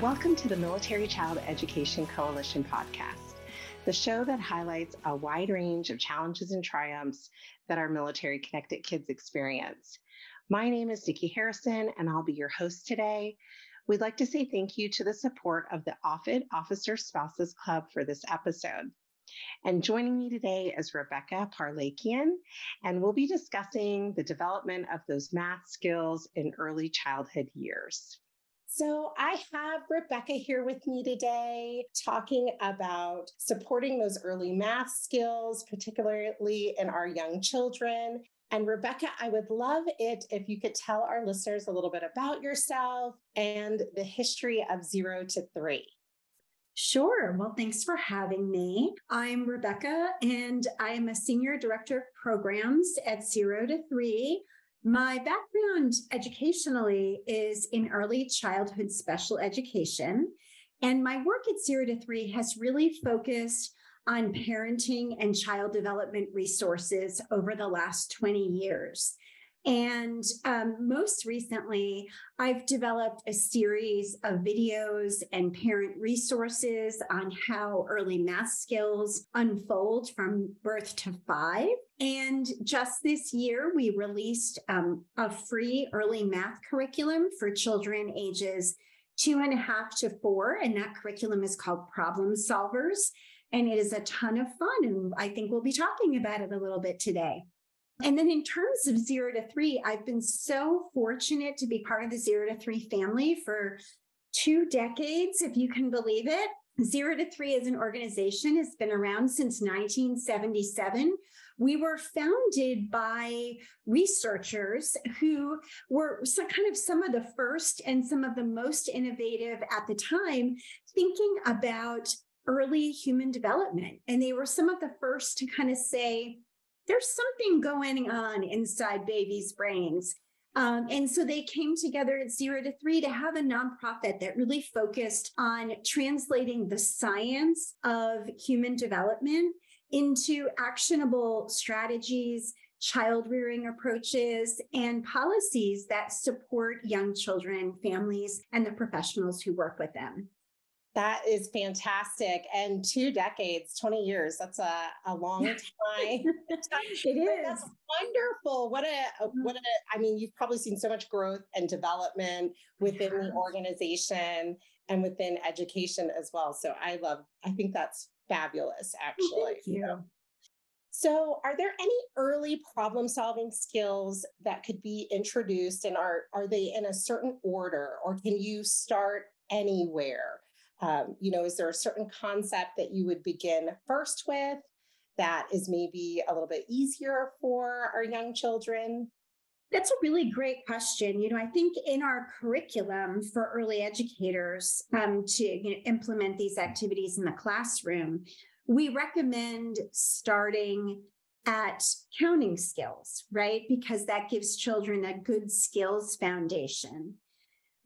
Welcome to the Military Child Education Coalition podcast, the show that highlights a wide range of challenges and triumphs that our military connected kids experience. My name is Nikki Harrison, and I'll be your host today. We'd like to say thank you to the support of the Offutt Officer Spouses Club for this episode. And joining me today is Rebecca Parlakian, and we'll be discussing the development of those math skills in early childhood years. So, I have Rebecca here with me today talking about supporting those early math skills, particularly in our young children. And Rebecca, I would love it if you could tell our listeners a little bit about yourself and the history of zero to three. Sure. Well, thanks for having me. I'm Rebecca, and I am a senior director of programs at Zero to Three. My background educationally is in early childhood special education. And my work at Zero to Three has really focused on parenting and child development resources over the last 20 years. And um, most recently, I've developed a series of videos and parent resources on how early math skills unfold from birth to five. And just this year, we released um, a free early math curriculum for children ages two and a half to four. And that curriculum is called Problem Solvers. And it is a ton of fun. And I think we'll be talking about it a little bit today. And then in terms of zero to three, I've been so fortunate to be part of the zero to three family for two decades, if you can believe it. Zero to Three as an organization has been around since 1977. We were founded by researchers who were kind of some of the first and some of the most innovative at the time, thinking about early human development. And they were some of the first to kind of say, there's something going on inside babies' brains. Um, and so they came together at Zero to Three to have a nonprofit that really focused on translating the science of human development into actionable strategies, child rearing approaches, and policies that support young children, families, and the professionals who work with them. That is fantastic. And two decades, 20 years, that's a, a long time. it is. That's wonderful. What a, mm-hmm. what a, I mean, you've probably seen so much growth and development within the organization and within education as well. So I love, I think that's fabulous, actually. Thank you. So, are there any early problem solving skills that could be introduced and are, are they in a certain order or can you start anywhere? Um, you know, is there a certain concept that you would begin first with that is maybe a little bit easier for our young children? That's a really great question. You know, I think in our curriculum for early educators um, to you know, implement these activities in the classroom, we recommend starting at counting skills, right? Because that gives children a good skills foundation.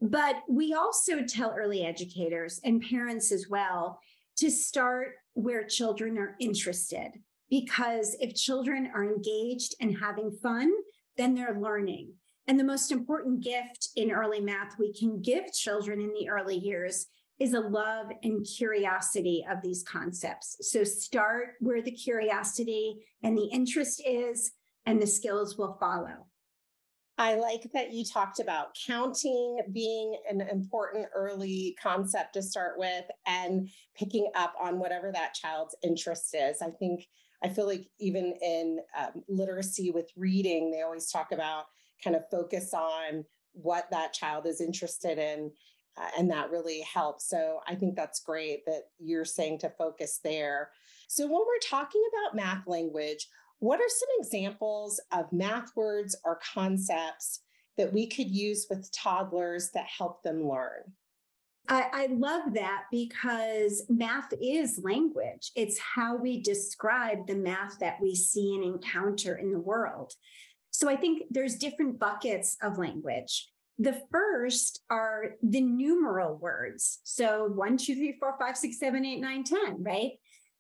But we also tell early educators and parents as well to start where children are interested. Because if children are engaged and having fun, then they're learning. And the most important gift in early math we can give children in the early years is a love and curiosity of these concepts. So start where the curiosity and the interest is, and the skills will follow. I like that you talked about counting being an important early concept to start with and picking up on whatever that child's interest is. I think, I feel like even in um, literacy with reading, they always talk about kind of focus on what that child is interested in. Uh, and that really helps. So I think that's great that you're saying to focus there. So when we're talking about math language, what are some examples of math words or concepts that we could use with toddlers that help them learn? I, I, love that because math is language. It's how we describe the math that we see and encounter in the world. So I think there's different buckets of language. The first are the numeral words. So one, two, three, four, five, six, seven, eight, nine, 10, right?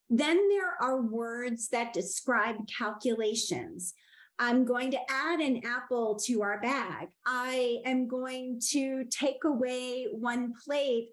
Then there are words that describe calculations. I'm going to add an apple to our bag. I am going to take away one plate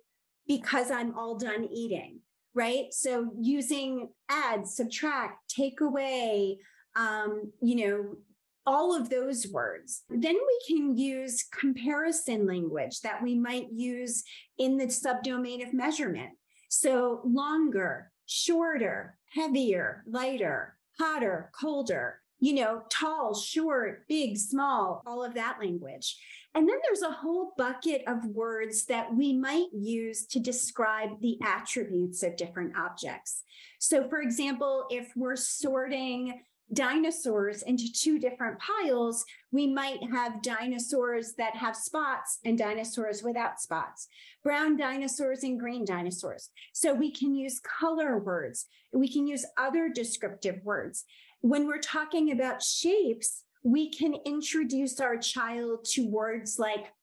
because I'm all done eating, right? So using add, subtract, take away, um, you know, all of those words. Then we can use comparison language that we might use in the subdomain of measurement. So longer, shorter, heavier, lighter, hotter, colder, you know, tall, short, big, small, all of that language. And then there's a whole bucket of words that we might use to describe the attributes of different objects. So, for example, if we're sorting dinosaurs into two different piles, we might have dinosaurs that have spots and dinosaurs without spots, brown dinosaurs and green dinosaurs. So we can use color words, we can use other descriptive words. When we're talking about shapes, we can introduce our child to words like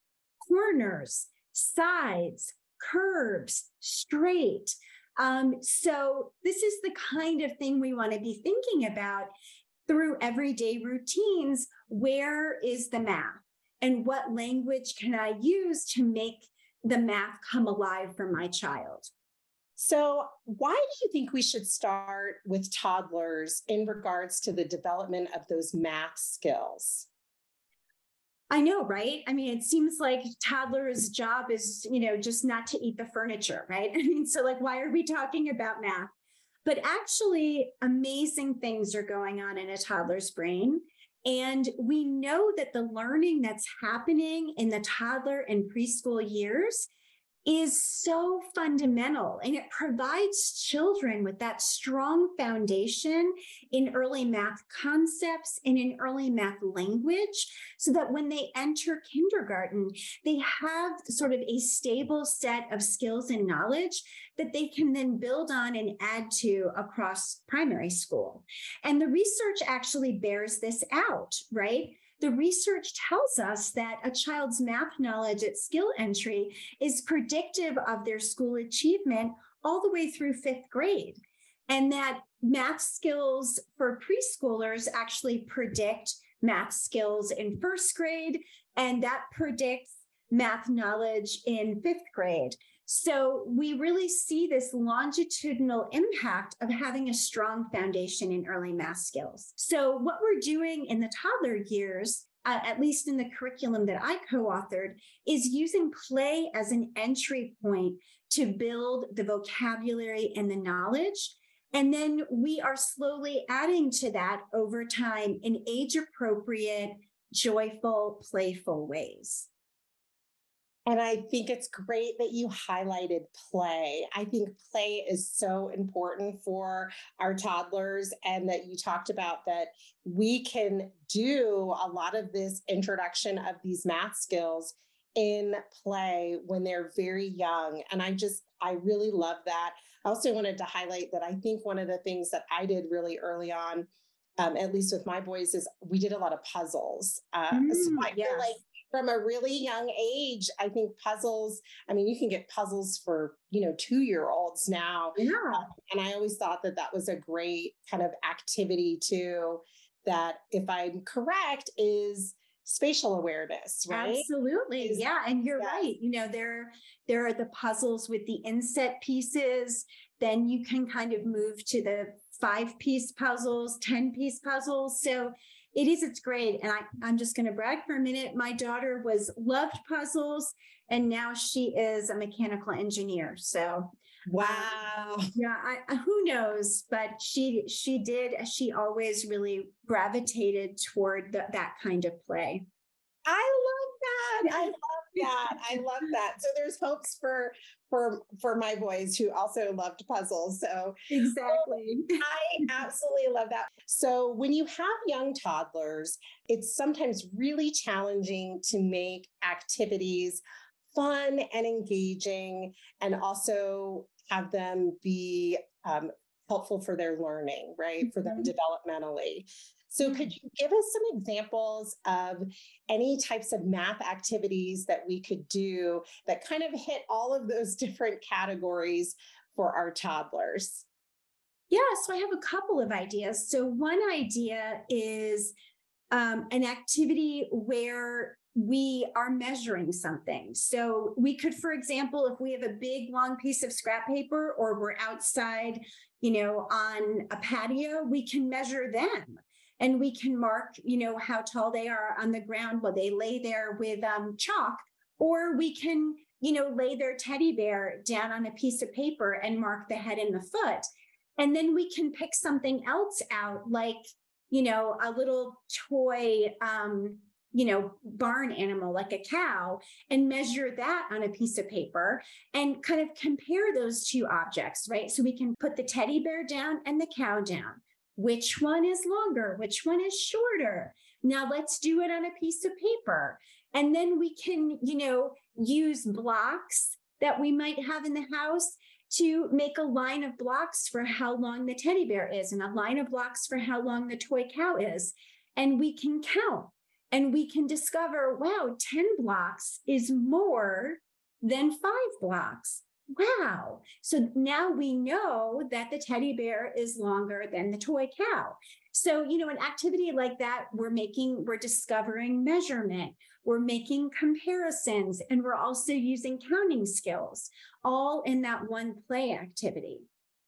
corners, sides, curves, straight. Um, so, this is the kind of thing we want to be thinking about through everyday routines. Where is the math? And what language can I use to make the math come alive for my child? So, why do you think we should start with toddlers in regards to the development of those math skills? I know, right? I mean, it seems like toddlers' job is, you know, just not to eat the furniture, right? I mean, so like, why are we talking about math? But actually, amazing things are going on in a toddler's brain. And we know that the learning that's happening in the toddler and preschool years is so fundamental and it provides children with that strong foundation in early math concepts and in early math language so that when they enter kindergarten, they have sort of a stable set of skills and knowledge that they can then build on and add to across primary school. And the research actually bears this out, right? The research tells us that a child's math knowledge at skill entry is predictive of their school achievement all the way through fifth grade. And that math skills for preschoolers actually predict math skills in first grade, and that predicts math knowledge in fifth grade. So we really see this longitudinal impact of having a strong foundation in early math skills. So what we're doing in the toddler years uh, at least in the curriculum that I co authored, is using play as an entry point to build the vocabulary and the knowledge. And then we are slowly adding to that over time in age appropriate, joyful, playful ways. And I think it's great that you highlighted play. I think play is so important for our toddlers, and that you talked about that we can do a lot of this introduction of these math skills in play when they're very young. And I just, I really love that. I also wanted to highlight that I think one of the things that I did really early on um, at least with my boys, is we did a lot of puzzles. Uh, mm, so I yes. feel like from a really young age, I think puzzles, I mean, you can get puzzles for, you know, two year olds now. Yeah. Uh, and I always thought that that was a great kind of activity too, that if I'm correct, is spatial awareness right absolutely is, yeah and you're yeah. right you know there there are the puzzles with the inset pieces then you can kind of move to the five piece puzzles 10 piece puzzles so it is it's great. And I, i'm just going to brag for a minute. My daughter was loved puzzles and now she is a mechanical engineer. So wow. um, yeah I, who knows? But she she did she always really gravitated toward the, that kind of play. I love that. I love that i love that so there's hopes for for for my boys who also loved puzzles. So exactly. I absolutely love that. So when you have young toddlers, it's sometimes really challenging to make activities fun and engaging and also have them be um, helpful for their learning, right? Mm-hmm. For them mm-hmm. developmentally. So, could you give us some examples of any types of math activities that we could do that kind of hit all of those different categories for our toddlers? Yeah, so I have a couple of ideas. So, one idea is um, an activity where we are measuring something. So we could, for example, if we have a big long piece of scrap paper or we're outside, you know, on a patio, we can measure them and we can mark, you know, how tall they are on the ground while they lay there with um, chalk, or we can, you know, lay their teddy bear down on a piece of paper and mark the head and the foot. And then we can pick something else out, like, you know, a little toy, um, you know, barn animal like a cow and measure that on a piece of paper and kind of compare those two objects, right? So we can put the teddy bear down and the cow down. Which one is longer? Which one is shorter? Now let's do it on a piece of paper. And then we can, you know, use blocks that we might have in the house to make a line of blocks for how long the teddy bear is and a line of blocks for how long the toy cow is. And we can count and we can discover wow, 10 blocks is more than five blocks. Wow. So now we know that the teddy bear is longer than the toy cow. So, you know, an activity like that, we're making, we're discovering measurement, we're making comparisons, and we're also using counting skills, all in that one play activity.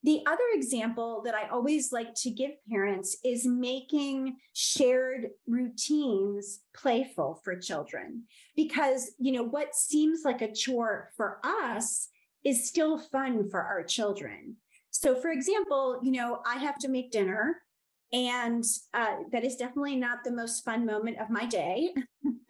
The other example that I always like to give parents is making shared routines playful for children. Because, you know, what seems like a chore for us is still fun for our children. So, for example, you know, I have to make dinner, and uh, that is definitely not the most fun moment of my day.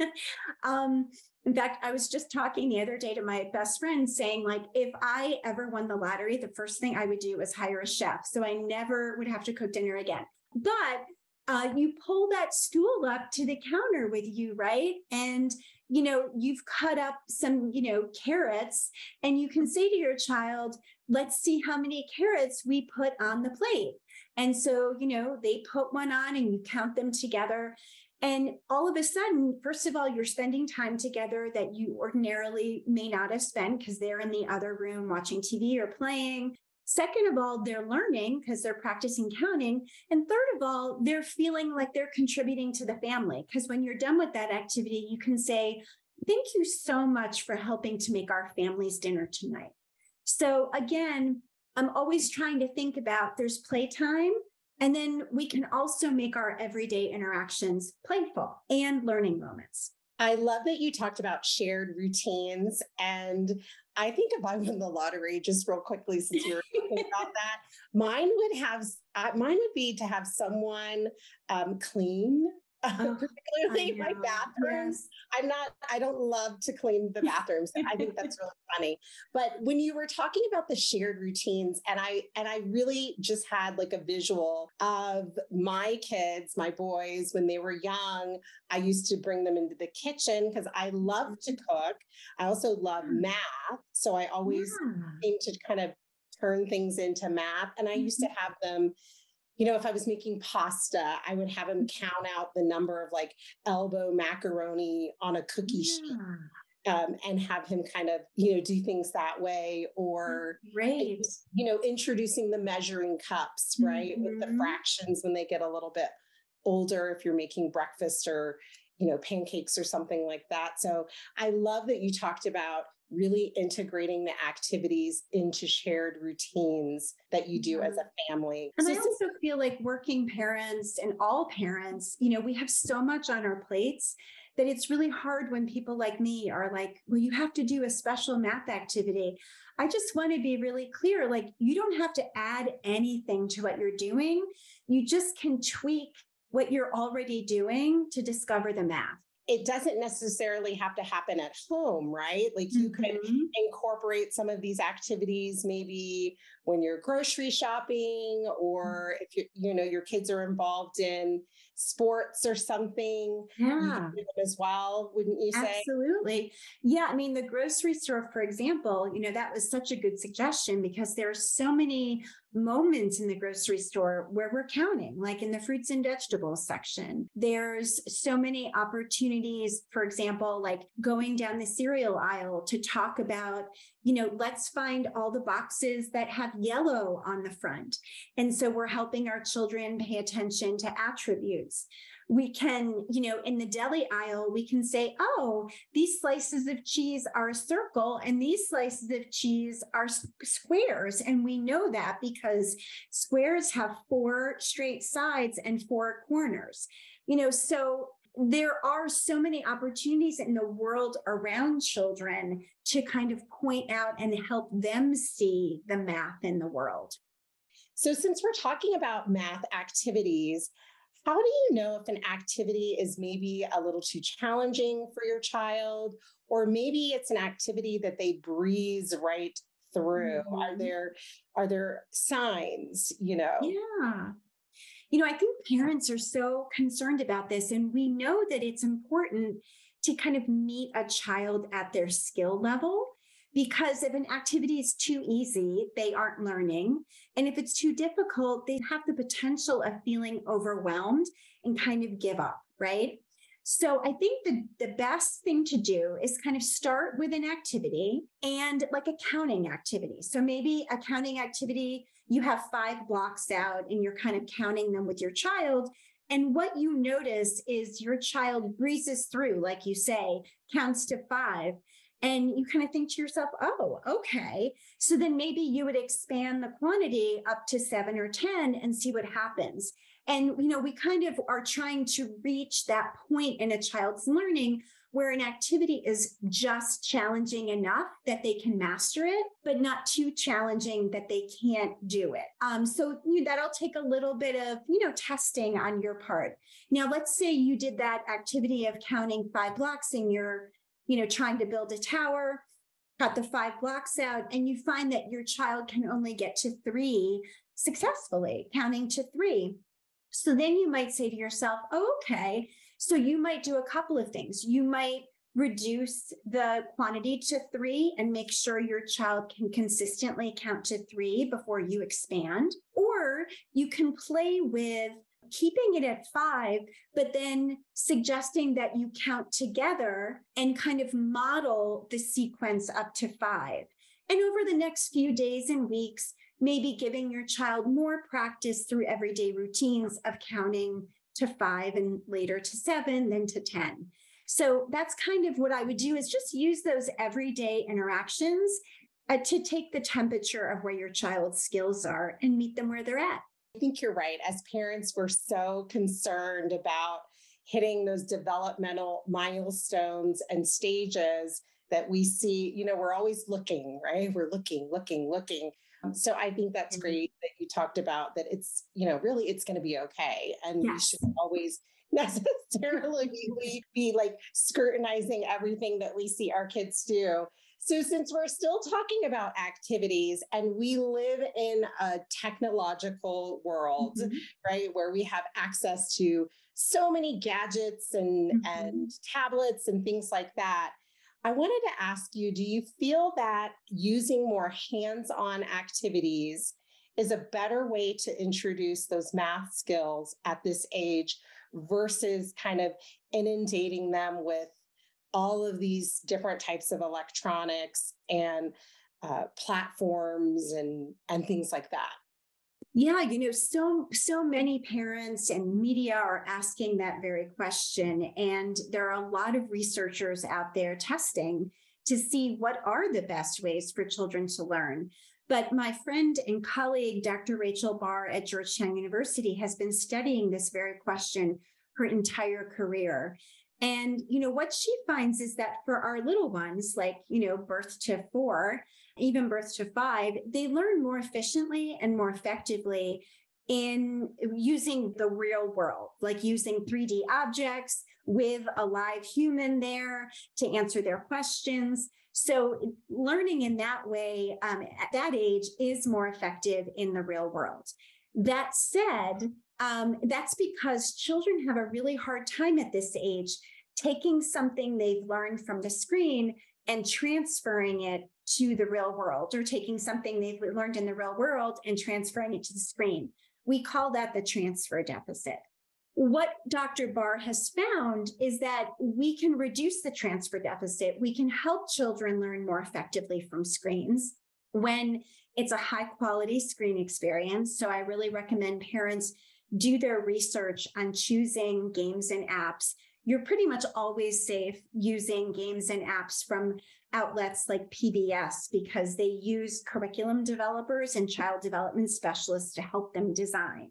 um, in fact, I was just talking the other day to my best friend saying, like, if I ever won the lottery, the first thing I would do is hire a chef. So I never would have to cook dinner again. But uh, you pull that stool up to the counter with you, right? And you know, you've cut up some, you know, carrots, and you can say to your child, let's see how many carrots we put on the plate. And so, you know, they put one on and you count them together. And all of a sudden, first of all, you're spending time together that you ordinarily may not have spent because they're in the other room watching TV or playing. Second of all, they're learning because they're practicing counting. And third of all, they're feeling like they're contributing to the family. Because when you're done with that activity, you can say, Thank you so much for helping to make our family's dinner tonight. So, again, I'm always trying to think about there's playtime and then we can also make our everyday interactions playful and learning moments. I love that you talked about shared routines. And I think if I won the lottery, just real quickly, since you were talking about that, mine would have, uh, mine would be to have someone um, clean oh, particularly my bathrooms. Yes. I'm not, I don't love to clean the bathrooms. I think that's really funny. But when you were talking about the shared routines, and I and I really just had like a visual of my kids, my boys, when they were young, I used to bring them into the kitchen because I love to mm-hmm. cook. I also love mm. math. So I always yeah. seem to kind of turn things into math. And I used to mm-hmm. have them you know, if I was making pasta, I would have him mm-hmm. count out the number of like elbow macaroni on a cookie yeah. sheet. Um, and have him kind of you know do things that way or right you know introducing the measuring cups right mm-hmm. with the mm-hmm. fractions when they get a little bit older if you're making breakfast or you know pancakes or something like that so i love that you talked about really integrating the activities into shared routines that you do as mm-hmm. a family. And I also feel like working parents and all parents, you know, we have so much on our plates that it's really hard when people like me are like, well, you have to do a special math activity. I just want to be really clear like, you don't have to add anything to what you're doing. You just can tweak what you're already doing to discover the math it doesn't necessarily have to happen at home, right? Like you mm-hmm. could incorporate some of these activities maybe when you're grocery shopping or mm-hmm. if you you know your kids are involved in sports or something yeah. as well wouldn't you say? Absolutely. Yeah i mean the grocery store for example you know that was such a good suggestion because there are so many moments in the grocery store where we're counting, like in the fruits and vegetables section. There's so many opportunities, for example, like going down the cereal aisle to talk about, you know, let's find all the boxes that have yellow on the front. And so we're helping our children pay attention to attributes. We can, you know, in the deli aisle, we can say, oh, these slices of cheese are a circle and these slices of cheese are squares. And we know that because squares have four straight sides and four corners. You know, so there are so many opportunities in the world around children to kind of point out and help them see the math in the world. So, since we're talking about math activities, how do you know if an activity is maybe a little too challenging for your child, or maybe it's an activity that they breeze right through? Mm-hmm. Are there are there signs? You know, yeah. You know, I think parents are so concerned about this, and we know that it's important to kind of meet a child at their skill level because if an activity is too easy, they aren't learning. And if it's too difficult, they have the potential of feeling overwhelmed and kind of give up, right? So I think the, the best thing to do is kind of start with an activity and like a counting activity. So maybe a counting activity, you have five blocks out and you're kind of counting them with your child. And what you notice is your child breezes through, like you say, counts to five. And you kind of think to yourself, oh, okay. So then maybe you would expand the quantity up to seven or 10 and see what happens. And, you know, we kind of are trying to reach that point in a child's learning where an activity is just challenging enough that they can master it, but not too challenging that they can't do it. Um, so you know, that'll take a little bit of, you know, testing on your part. Now, let's say you did that activity of counting five blocks in your you know, trying to build a tower, cut the five blocks out, and you find that your child can only get to three successfully, counting to three. So then you might say to yourself, oh, okay, so you might do a couple of things. You might reduce the quantity to three and make sure your child can consistently count to three before you expand. Or you can play with keeping it at five, but then suggesting that you count together and kind of model the sequence up to five. And over the next few days and weeks, maybe giving your child more practice through everyday routines of counting to five and later to seven, then to 10. So that's kind of what I would do is just use those everyday interactions uh, to take the temperature of where your child's skills are and meet them where they're at. I think you're right. As parents, we're so concerned about hitting those developmental milestones and stages that we see. You know, we're always looking, right? We're looking, looking, looking. So I think that's mm-hmm. great that you talked about that it's, you know, really it's going to be okay. And yes. we should always necessarily be, be like scrutinizing everything that we see our kids do. So, since we're still talking about activities and we live in a technological world, mm-hmm. right, where we have access to so many gadgets and, mm-hmm. and tablets and things like that, I wanted to ask you do you feel that using more hands on activities is a better way to introduce those math skills at this age versus kind of inundating them with all of these different types of electronics and uh, platforms and and things like that yeah you know so so many parents and media are asking that very question and there are a lot of researchers out there testing to see what are the best ways for children to learn. But my friend and colleague dr rachel barr at georgetown university has been studying this very question her entire career. And, you know, what she finds is that for our little ones, like, you know, birth to four, even birth to five, they learn more efficiently and more effectively in using the real world, like using 3D objects with a live human there to answer their questions. So, learning in that way um, at that age is more effective in the real world. That said, um, that's because children have a really hard time at this age taking something they've learned from the screen and transferring it to the real world, or taking something they've learned in the real world and transferring it to the screen. We call that the transfer deficit. What Dr. Barr has found is that we can reduce the transfer deficit. We can help children learn more effectively from screens when it's a high quality screen experience. So I really recommend parents do their research on choosing games and apps, you're pretty much always safe using games and apps from outlets like PBS because they use curriculum developers and child development specialists to help them design.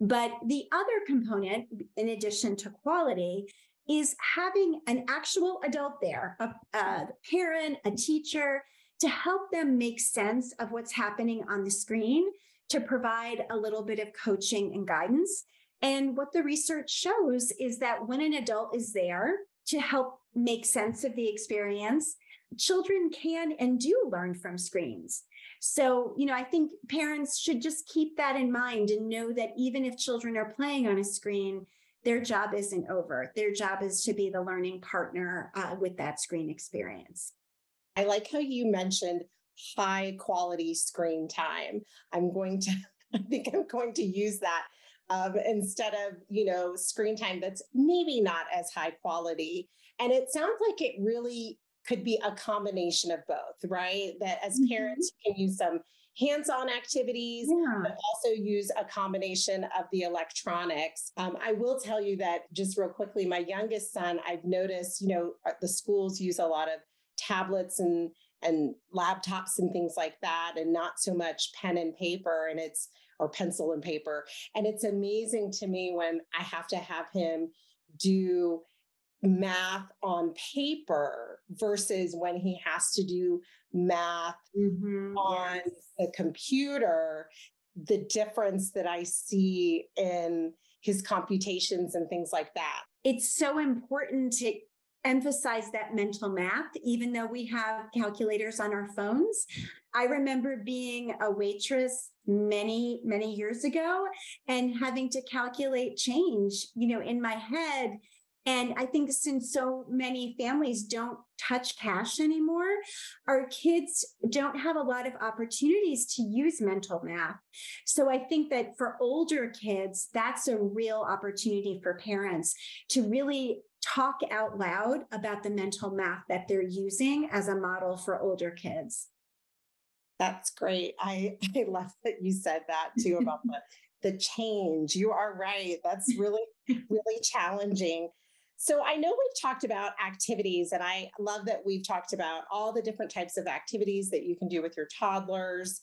But the other component, in addition to quality, is having an actual adult there, a, a, parent, a teacher, to help them make sense of what's happening on the screen, to provide a little bit of coaching and guidance. And what the research shows is that when an adult is there to help make sense of the experience, children can and do learn from screens. So, you know, I think parents should just keep that in mind and know that even if children are playing on a screen, their job isn't over. Their job is to be the learning partner uh, with that screen experience. I like how you mentioned high quality screen time. I'm going to, I think I'm going to use that um, instead of, you know, screen time that's maybe not as high quality. And it sounds like it really could be a combination of both, right? That as mm-hmm. parents, you can use some hands-on activities, yeah. but also use a combination of the electronics. Um, I will tell you that just real quickly, my youngest son, I've noticed, you know, uh, the schools use a lot of tablets and and laptops and things like that, and not so much pen and paper, and it's or pencil and paper. And it's amazing to me when I have to have him do math on paper versus when he has to do math mm-hmm, on the computer, the difference that I see in his computations and things like that. It's so important to emphasize that mental math, even though we have calculators on our phones. I remember being a waitress many, many years ago and having to calculate change, you know, in my head and I think since so many families don't touch cash anymore, our kids don't have a lot of opportunities to use mental math. So I think that for older kids, that's a real opportunity for parents to really talk out loud about the mental math that they're using as a model for older kids. That's great. I, I love that you said that too about the the change. You are right. That's really, really challenging. So I know we've talked about activities, and I love that we've talked about all the different types of activities that you can do with your toddlers.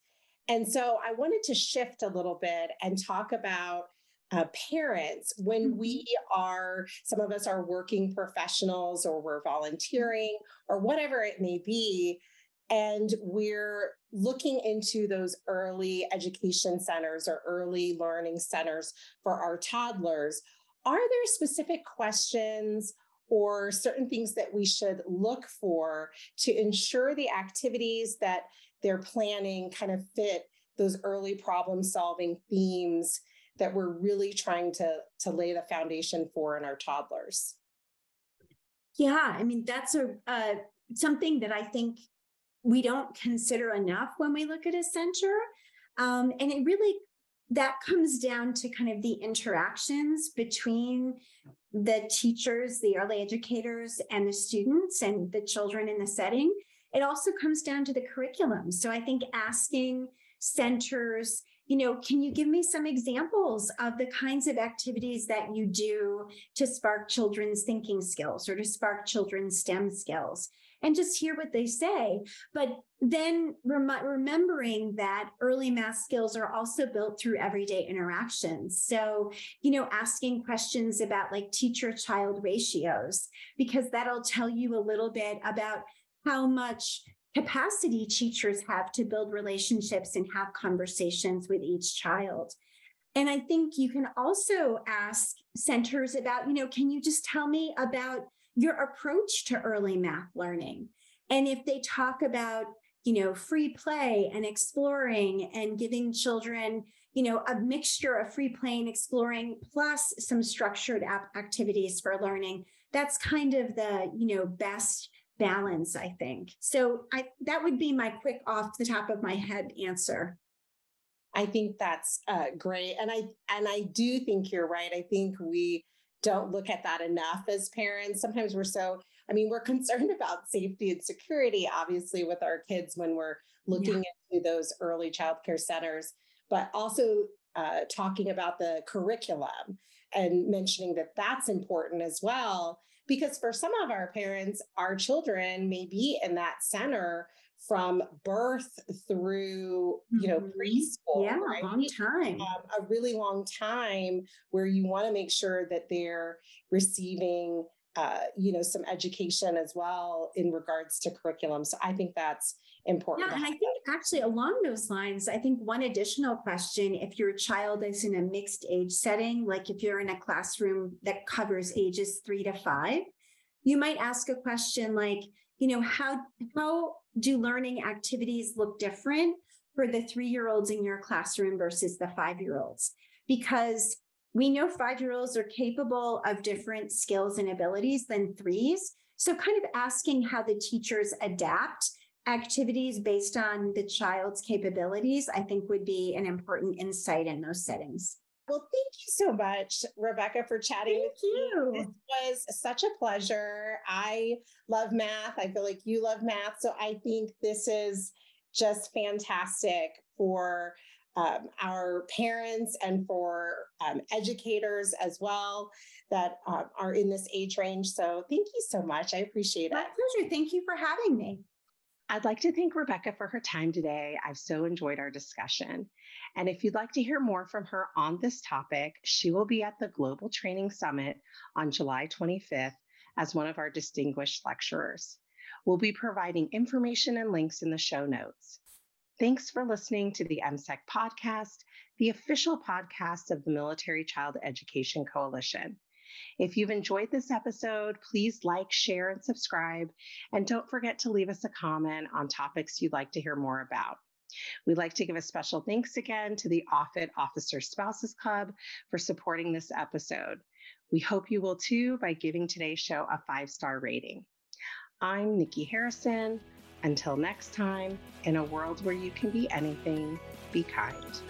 And so I wanted to shift a little bit and talk about uh, parents when mm-hmm. we are, some of us are working professionals or we're volunteering or whatever it may be. And we're looking into those early education centers or early learning centers for our toddlers are there specific questions or certain things that we should look for to ensure the activities that they're planning kind of fit those early problem solving themes that we're really trying to to lay the foundation for in our toddlers? Yeah i mean that's a uh, something that i think we don't consider enough when we look at a center um, and it really that comes down to kind of the interactions between the teachers, the early educators, and the students and the children in the setting. It also comes down to the curriculum. So I think asking centers, you know, can you give me some examples of the kinds of activities that you do to spark children's thinking skills or to spark children's STEM skills? And just hear what they say. But then rem- remembering that early math skills are also built through everyday interactions. So, you know, asking questions about like teacher child ratios, because that'll tell you a little bit about how much capacity teachers have to build relationships and have conversations with each child. And I think you can also ask centers about, you know, can you just tell me about your approach to early math learning. And if they talk about, you know, free play and exploring and giving children, you know, a mixture of free play and exploring plus some structured activities for learning, that's kind of the, you know, best balance, I think. So I that would be my quick off the top of my head answer. I think that's uh, great, and I and I do think you're right. I think we don't look at that enough as parents. Sometimes we're so, I mean, we're concerned about safety and security, obviously, with our kids when we're looking yeah. into those early childcare centers. But also, uh, talking about the curriculum and mentioning that that's important as well. Because for some of our parents, our children may be in that center from birth through you know mm-hmm. preschool yeah right? long time um, a really long time where you want to make sure that they're receiving uh, you know some education as well in regards to curriculum so i think that's important yeah and i think actually along those lines i think one additional question if your child is in a mixed age setting like if you're in a classroom that covers ages three to five you might ask a question like you know how how do learning activities look different for the three year olds in your classroom versus the five year olds because we know five year olds are capable of different skills and abilities than threes. So kind of asking how the teachers adapt activities based on the child's capabilities i think would be an important insight in those settings well, thank you so much, Rebecca, for chatting thank with you. me. This was such a pleasure. I love math. I feel like you love math. So I think this is just fantastic for um, our parents and for um, educators as well that uh, are in this age range. So thank you so much. I appreciate My it. My pleasure. Thank you for having me. I'd like to thank Rebecca for her time today. I've so enjoyed our discussion. And if you'd like to hear more from her on this topic, she will be at the Global Training Summit on July 25th as one of our distinguished lecturers. We'll be providing information and links in the show notes. Thanks for listening to the MCEC podcast, the official podcast of the Military Child Education Coalition. If you've enjoyed this episode, please like, share, and subscribe. And don't forget to leave us a comment on topics you'd like to hear more about. We'd like to give a special thanks again to the Offutt Officer Spouses Club for supporting this episode. We hope you will too by giving today's show a five star rating. I'm Nikki Harrison. Until next time, in a world where you can be anything, be kind.